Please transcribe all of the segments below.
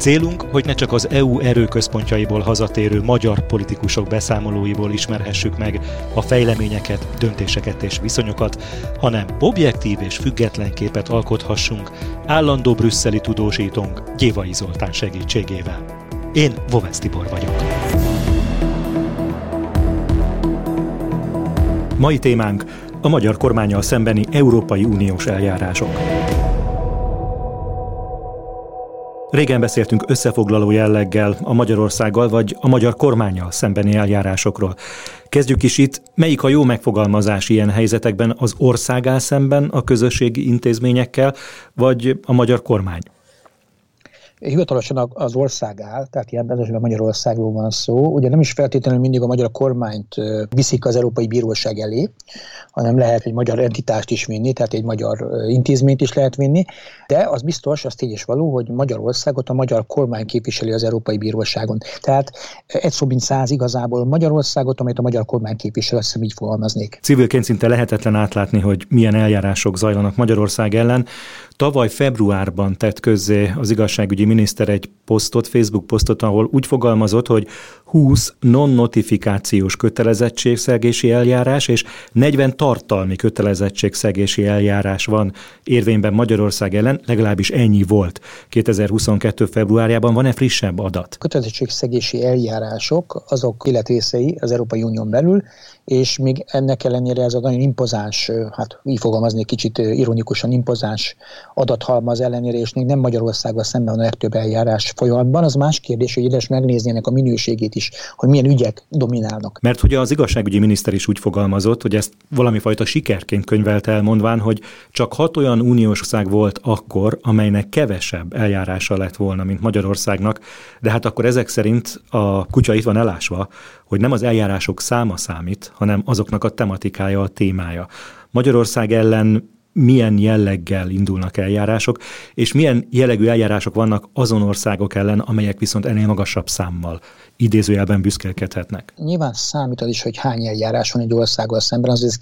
Célunk, hogy ne csak az EU erőközpontjaiból hazatérő magyar politikusok beszámolóiból ismerhessük meg a fejleményeket, döntéseket és viszonyokat, hanem objektív és független képet alkothassunk állandó brüsszeli tudósítónk Gyévai Zoltán segítségével. Én Vovesz Tibor vagyok. Mai témánk a magyar kormányal szembeni Európai Uniós eljárások. Régen beszéltünk összefoglaló jelleggel a Magyarországgal vagy a magyar kormányjal szembeni eljárásokról. Kezdjük is itt. Melyik a jó megfogalmazás ilyen helyzetekben? Az ország áll szemben a közösségi intézményekkel, vagy a magyar kormány? Hivatalosan az ország áll, tehát ilyen esetben Magyarországról van szó. Ugye nem is feltétlenül mindig a magyar kormányt viszik az Európai Bíróság elé, hanem lehet egy magyar entitást is vinni, tehát egy magyar intézményt is lehet vinni, de az biztos, az tény is való, hogy Magyarországot a magyar kormány képviseli az Európai Bíróságon. Tehát egy szó mint száz igazából Magyarországot, amelyet a magyar kormány képvisel, azt hiszem így fogalmaznék. Civilként szinte lehetetlen átlátni, hogy milyen eljárások zajlanak Magyarország ellen. Tavaly februárban tett közzé az igazságügyi miniszter egy posztot, Facebook posztot, ahol úgy fogalmazott, hogy 20 non-notifikációs kötelezettségszegési eljárás és 40 tartalmi kötelezettségszegési eljárás van érvényben Magyarország ellen, legalábbis ennyi volt 2022. februárjában. Van-e frissebb adat? Kötelezettségszegési eljárások azok életrészei az Európai Unión belül, és még ennek ellenére ez a nagyon impozáns, hát így fogalmazni kicsit ironikusan impozáns adathalmaz ellenére, és még nem Magyarországgal szemben van a legtöbb eljárás folyamatban. Az más kérdés, hogy érdemes megnézni ennek a minőségét is, hogy milyen ügyek dominálnak. Mert ugye az igazságügyi miniszter is úgy fogalmazott, hogy ezt valami fajta sikerként könyvelt el, mondván, hogy csak hat olyan uniós ország volt akkor, amelynek kevesebb eljárása lett volna, mint Magyarországnak, de hát akkor ezek szerint a kutya itt van elásva, hogy nem az eljárások száma számít, hanem azoknak a tematikája, a témája. Magyarország ellen milyen jelleggel indulnak eljárások, és milyen jellegű eljárások vannak azon országok ellen, amelyek viszont ennél magasabb számmal idézőjelben büszkélkedhetnek. Nyilván számít az is, hogy hány eljárás van egy országgal szemben, az, az,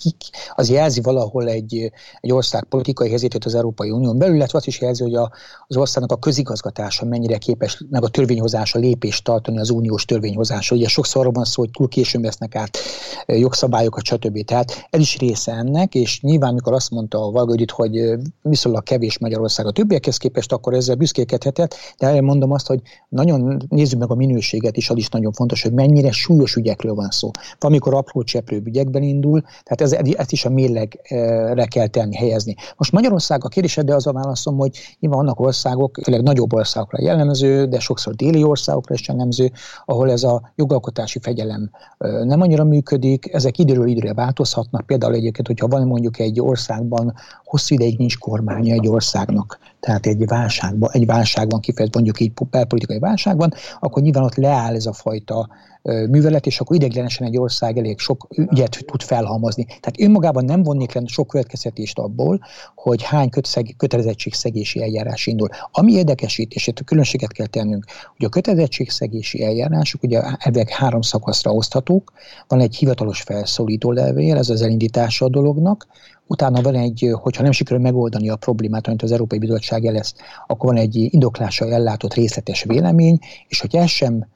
az jelzi valahol egy, egy ország politikai helyzetét az Európai Unión belül, illetve azt is jelzi, hogy a, az országnak a közigazgatása mennyire képes meg a törvényhozása lépést tartani az uniós törvényhozásra. Ugye sokszor arról van szó, hogy túl későn vesznek át jogszabályokat, stb. Tehát ez is része ennek, és nyilván, mikor azt mondta a Valgődit, hogy viszonylag kevés Magyarország a többiekhez képest, akkor ezzel büszkélkedhetett, de mondom azt, hogy nagyon nézzük meg a minőséget is, az is nagyon fontos, hogy mennyire súlyos ügyekről van szó. Valamikor apró cseprő ügyekben indul, tehát ez, ezt is a mérlegre kell tenni, helyezni. Most Magyarország a kérdése, de az a válaszom, hogy nyilván vannak országok, főleg nagyobb országokra jellemző, de sokszor déli országokra is jellemző, ahol ez a jogalkotási fegyelem nem annyira működik, ezek időről időre változhatnak. Például egyébként, hogyha van mondjuk egy országban hosszú ideig nincs kormánya egy országnak, tehát egy válságban, egy válságban kifejezett mondjuk egy belpolitikai válságban, akkor nyilván ott leáll ez a fajta művelet, és akkor ideiglenesen egy ország elég sok ügyet tud felhalmozni. Tehát önmagában nem vonnék le sok következtetést abból, hogy hány kötelezettségszegési eljárás indul. Ami érdekesít, és itt különbséget kell tennünk, hogy a kötelezettségszegési eljárások ugye ezek három szakaszra oszthatók, van egy hivatalos felszólító levél, ez az elindítása a dolognak, utána van egy, hogyha nem sikerül megoldani a problémát, amit az Európai Bizottság jelez, akkor van egy indoklással ellátott részletes vélemény, és hogy ez sem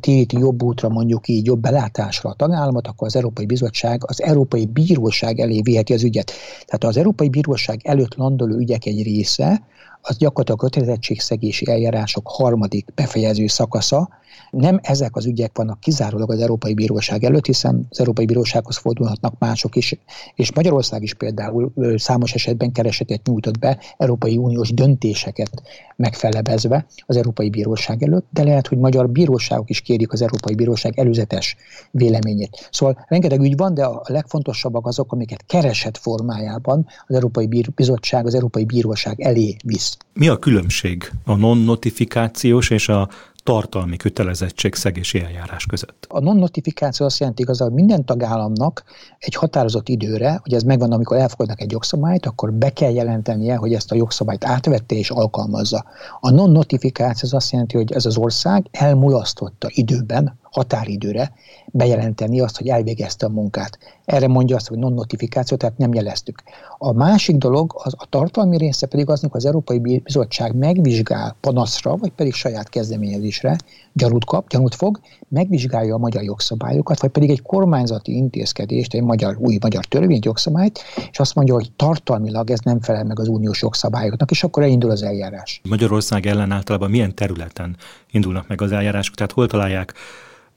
téríti jobb útra, mondjuk így jobb belátásra a tagállamot, akkor az Európai Bizottság az Európai Bíróság elé viheti az ügyet. Tehát az Európai Bíróság előtt landoló ügyek egy része, az gyakorlatilag a kötelezettségszegési eljárások harmadik befejező szakasza. Nem ezek az ügyek vannak kizárólag az Európai Bíróság előtt, hiszen az Európai Bírósághoz fordulhatnak mások is, és Magyarország is például számos esetben keresetet nyújtott be Európai Uniós döntéseket megfelebezve az Európai Bíróság előtt, de lehet, hogy magyar bíróságok is kérik az Európai Bíróság előzetes véleményét. Szóval rengeteg ügy van, de a legfontosabbak azok, amiket kereset formájában az Európai Bizottság, az Európai Bíróság elé visz. Mi a különbség a non-notifikációs és a tartalmi kötelezettség szegési eljárás között? A non-notifikáció azt jelenti igazából minden tagállamnak egy határozott időre, hogy ez megvan, amikor elfogadnak egy jogszabályt, akkor be kell jelentenie, hogy ezt a jogszabályt átvette és alkalmazza. A non-notifikáció az azt jelenti, hogy ez az ország elmulasztotta időben határidőre bejelenteni azt, hogy elvégezte a munkát. Erre mondja azt, hogy non-notifikáció, tehát nem jeleztük. A másik dolog, az, a tartalmi része pedig az, az Európai Bizottság megvizsgál panaszra, vagy pedig saját kezdeményezésre, gyanút kap, gyanút fog, megvizsgálja a magyar jogszabályokat, vagy pedig egy kormányzati intézkedést, egy magyar, új magyar törvényt, jogszabályt, és azt mondja, hogy tartalmilag ez nem felel meg az uniós jogszabályoknak, és akkor elindul az eljárás. Magyarország ellen általában milyen területen indulnak meg az eljárások, tehát hol találják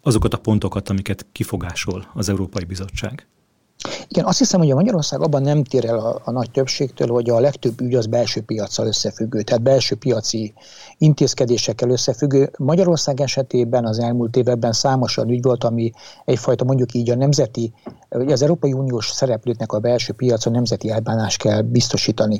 azokat a pontokat, amiket kifogásol az Európai Bizottság? Igen, azt hiszem, hogy a Magyarország abban nem tér el a, a nagy többségtől, hogy a legtöbb ügy az belső piacsal összefüggő, tehát belső piaci intézkedésekkel összefüggő. Magyarország esetében az elmúlt években számos olyan ügy volt, ami egyfajta mondjuk így a nemzeti, az Európai Uniós szereplőknek a belső piacon nemzeti elbánást kell biztosítani.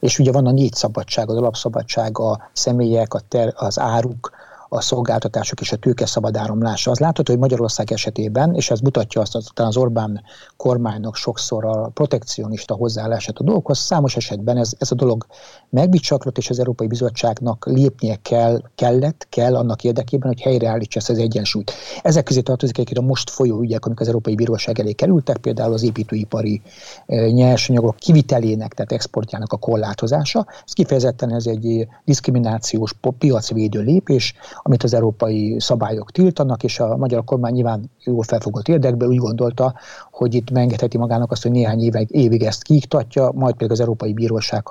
És ugye van a négy szabadság, az alapszabadság, a személyek, a ter, az áruk, a szolgáltatások és a tőke szabad áramlása. Az látható, hogy Magyarország esetében, és ez mutatja azt aztán az Orbán kormánynak sokszor a protekcionista hozzáállását a dolgokhoz, számos esetben ez, ez a dolog megbicsaklott, és az Európai Bizottságnak lépnie kell, kellett, kell annak érdekében, hogy helyreállítsa ezt az egyensúlyt. Ezek közé tartozik egy a most folyó ügyek, amik az Európai Bíróság elé kerültek, például az építőipari nyersanyagok kivitelének, tehát exportjának a korlátozása. Ez kifejezetten ez egy diszkriminációs piacvédő lépés, amit az európai szabályok tiltanak, és a magyar kormány nyilván jól felfogott érdekből úgy gondolta, hogy itt megengedheti magának azt, hogy néhány évig, évig ezt kiiktatja, majd pedig az Európai Bíróság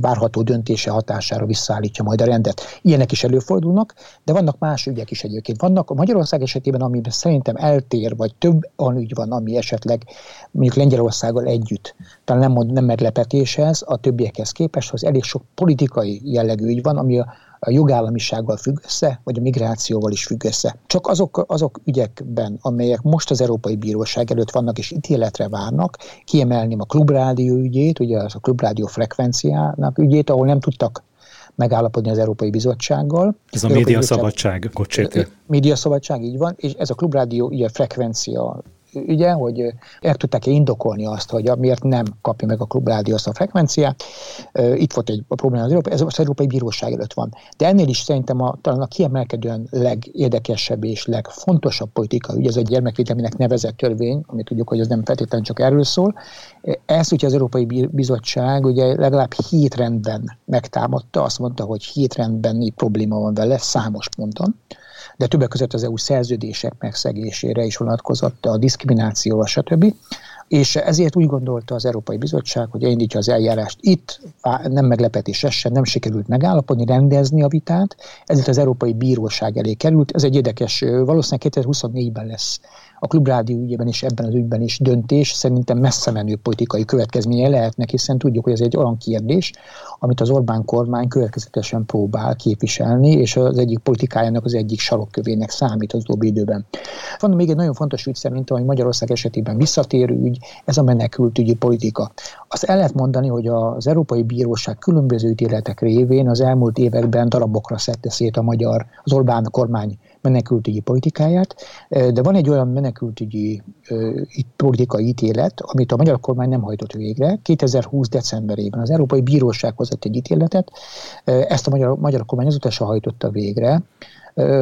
várható döntése hatására visszaállítja majd a rendet. Ilyenek is előfordulnak, de vannak más ügyek is egyébként. Vannak a Magyarország esetében, amiben szerintem eltér, vagy több olyan ügy van, ami esetleg mondjuk Lengyelországgal együtt, talán nem, nem meglepetés ez, a többiekhez képest, hogy elég sok politikai jellegű ügy van, ami a a jogállamisággal függ össze, vagy a migrációval is függ össze. Csak azok, azok ügyekben, amelyek most az Európai Bíróság előtt vannak és ítéletre várnak, kiemelném a klubrádió ügyét, ugye az a klubrádió frekvenciának ügyét, ahol nem tudtak megállapodni az Európai Bizottsággal. Ez a médiaszabadság, Média Médiaszabadság, így van, és ez a klubrádió ugye frekvencia ügye, hogy el tudták-e indokolni azt, hogy miért nem kapja meg a klubrádió azt a frekvenciát. Itt volt egy probléma az Európai, ez az Európai Bíróság előtt van. De ennél is szerintem a, talán a kiemelkedően legérdekesebb és legfontosabb politika ügy, ez a gyermekvédelminek nevezett törvény, amit tudjuk, hogy az nem feltétlenül csak erről szól. Ezt ugye az Európai Bizottság ugye legalább hét rendben megtámadta, azt mondta, hogy hét rendben probléma van vele, számos ponton de többek között az EU szerződések megszegésére is vonatkozott, a diszkriminációval, stb. És ezért úgy gondolta az Európai Bizottság, hogy elindítja az eljárást. Itt nem meglepetés ez sem, nem sikerült megállapodni, rendezni a vitát, ezért az Európai Bíróság elé került. Ez egy érdekes, valószínűleg 2024-ben lesz a klubrádió ügyében is ebben az ügyben is döntés, szerintem messze menő politikai következménye lehetnek, hiszen tudjuk, hogy ez egy olyan kérdés, amit az Orbán kormány következetesen próbál képviselni, és az egyik politikájának az egyik sarokkövének számít az utóbbi időben. Van még egy nagyon fontos ügy szerintem, hogy Magyarország esetében visszatérő ügy, ez a menekültügyi politika. Azt el lehet mondani, hogy az Európai Bíróság különböző ítéletek révén az elmúlt években darabokra szedte szét a magyar, az Orbán kormány menekültügyi politikáját, de van egy olyan menekültügyi politikai ítélet, amit a magyar kormány nem hajtott végre. 2020. decemberében az Európai Bíróság hozott egy ítéletet, ezt a magyar, magyar kormány azóta se hajtotta végre,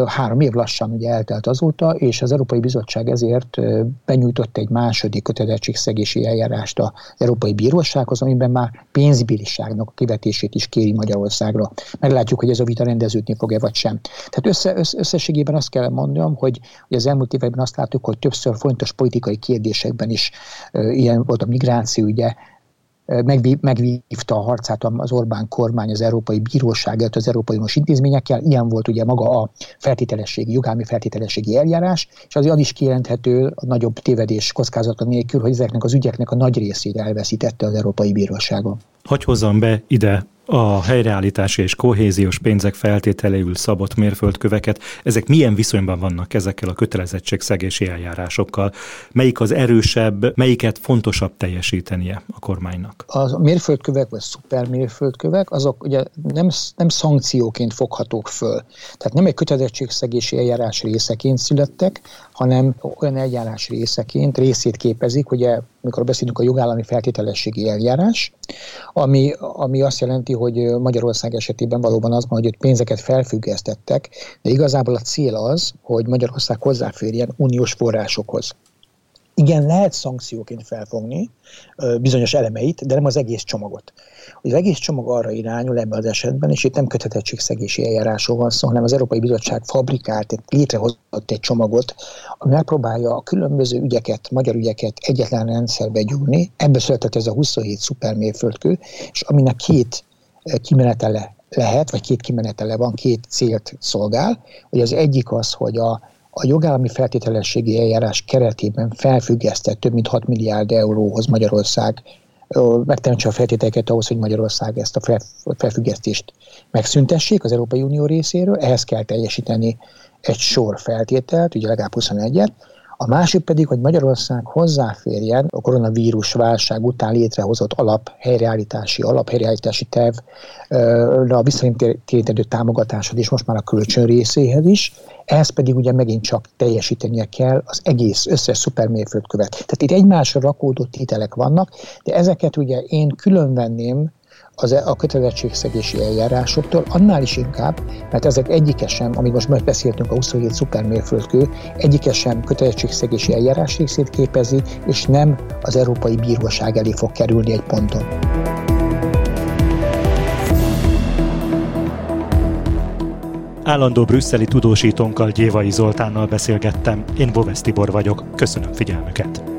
Három év lassan ugye eltelt azóta, és az Európai Bizottság ezért benyújtott egy második kötelezettségszegési eljárást az Európai Bírósághoz, amiben már pénzbírságnak kivetését is kéri Magyarországra. Meglátjuk, hogy ez a vita rendeződni fog-e vagy sem. Tehát össze, össze, összességében azt kell mondjam, hogy, hogy az elmúlt években azt látjuk, hogy többször fontos politikai kérdésekben is ilyen volt a migráció, ugye megvívta a harcát az Orbán kormány az Európai Bíróság az Európai Uniós intézményekkel. Ilyen volt ugye maga a feltételességi, jogállami feltételességi eljárás, és az, az is kijelenthető a nagyobb tévedés kockázata nélkül, hogy ezeknek az ügyeknek a nagy részét elveszítette az Európai Bíróságon. Hogy hozzam be ide a helyreállítási és kohéziós pénzek feltételéül szabott mérföldköveket, ezek milyen viszonyban vannak ezekkel a kötelezettségszegési eljárásokkal? Melyik az erősebb, melyiket fontosabb teljesítenie a kormánynak? A mérföldkövek vagy szupermérföldkövek, azok ugye nem, nem szankcióként foghatók föl. Tehát nem egy kötelezettségszegési eljárás részeként születtek, hanem olyan eljárás részeként részét képezik, ugye amikor beszélünk a jogállami feltételességi eljárás, ami, ami azt jelenti, hogy Magyarország esetében valóban az van, hogy pénzeket felfüggesztettek, de igazából a cél az, hogy Magyarország hozzáférjen uniós forrásokhoz. Igen, lehet szankcióként felfogni bizonyos elemeit, de nem az egész csomagot. Az egész csomag arra irányul ebben az esetben, és itt nem kötelezettségszegési eljárásról van szó, hanem az Európai Bizottság fabrikált, létrehozott egy csomagot, ami megpróbálja a különböző ügyeket, magyar ügyeket egyetlen rendszerbe gyúrni. Ebből született ez a 27 szupermérföldkő, és aminek két kimenetele lehet, vagy két kimenetele van, két célt szolgál. Hogy az egyik az, hogy a a jogállami feltételességi eljárás keretében felfüggesztett több mint 6 milliárd euróhoz Magyarország megteremtse a feltételeket ahhoz, hogy Magyarország ezt a felfüggesztést megszüntessék az Európai Unió részéről. Ehhez kell teljesíteni egy sor feltételt, ugye legalább 21-et, a másik pedig, hogy Magyarország hozzáférjen a koronavírus válság után létrehozott alap helyreállítási, alaphelyreállítási terv a visszatérítendő támogatásod és most már a kölcsön részéhez is, ehhez pedig ugye megint csak teljesítenie kell az egész összes szupermérföldkövet. Tehát itt egymásra rakódó tételek vannak, de ezeket ugye én külön venném az, e- a kötelezettségszegési eljárásoktól, annál is inkább, mert ezek egyike sem, amit most meg beszéltünk a 27 szupermérföldkő, egyike sem kötelezettségszegési eljárás részét képezi, és nem az Európai Bíróság elé fog kerülni egy ponton. Állandó brüsszeli tudósítónkkal Gyévai Zoltánnal beszélgettem, én Bovesz Tibor vagyok, köszönöm figyelmüket.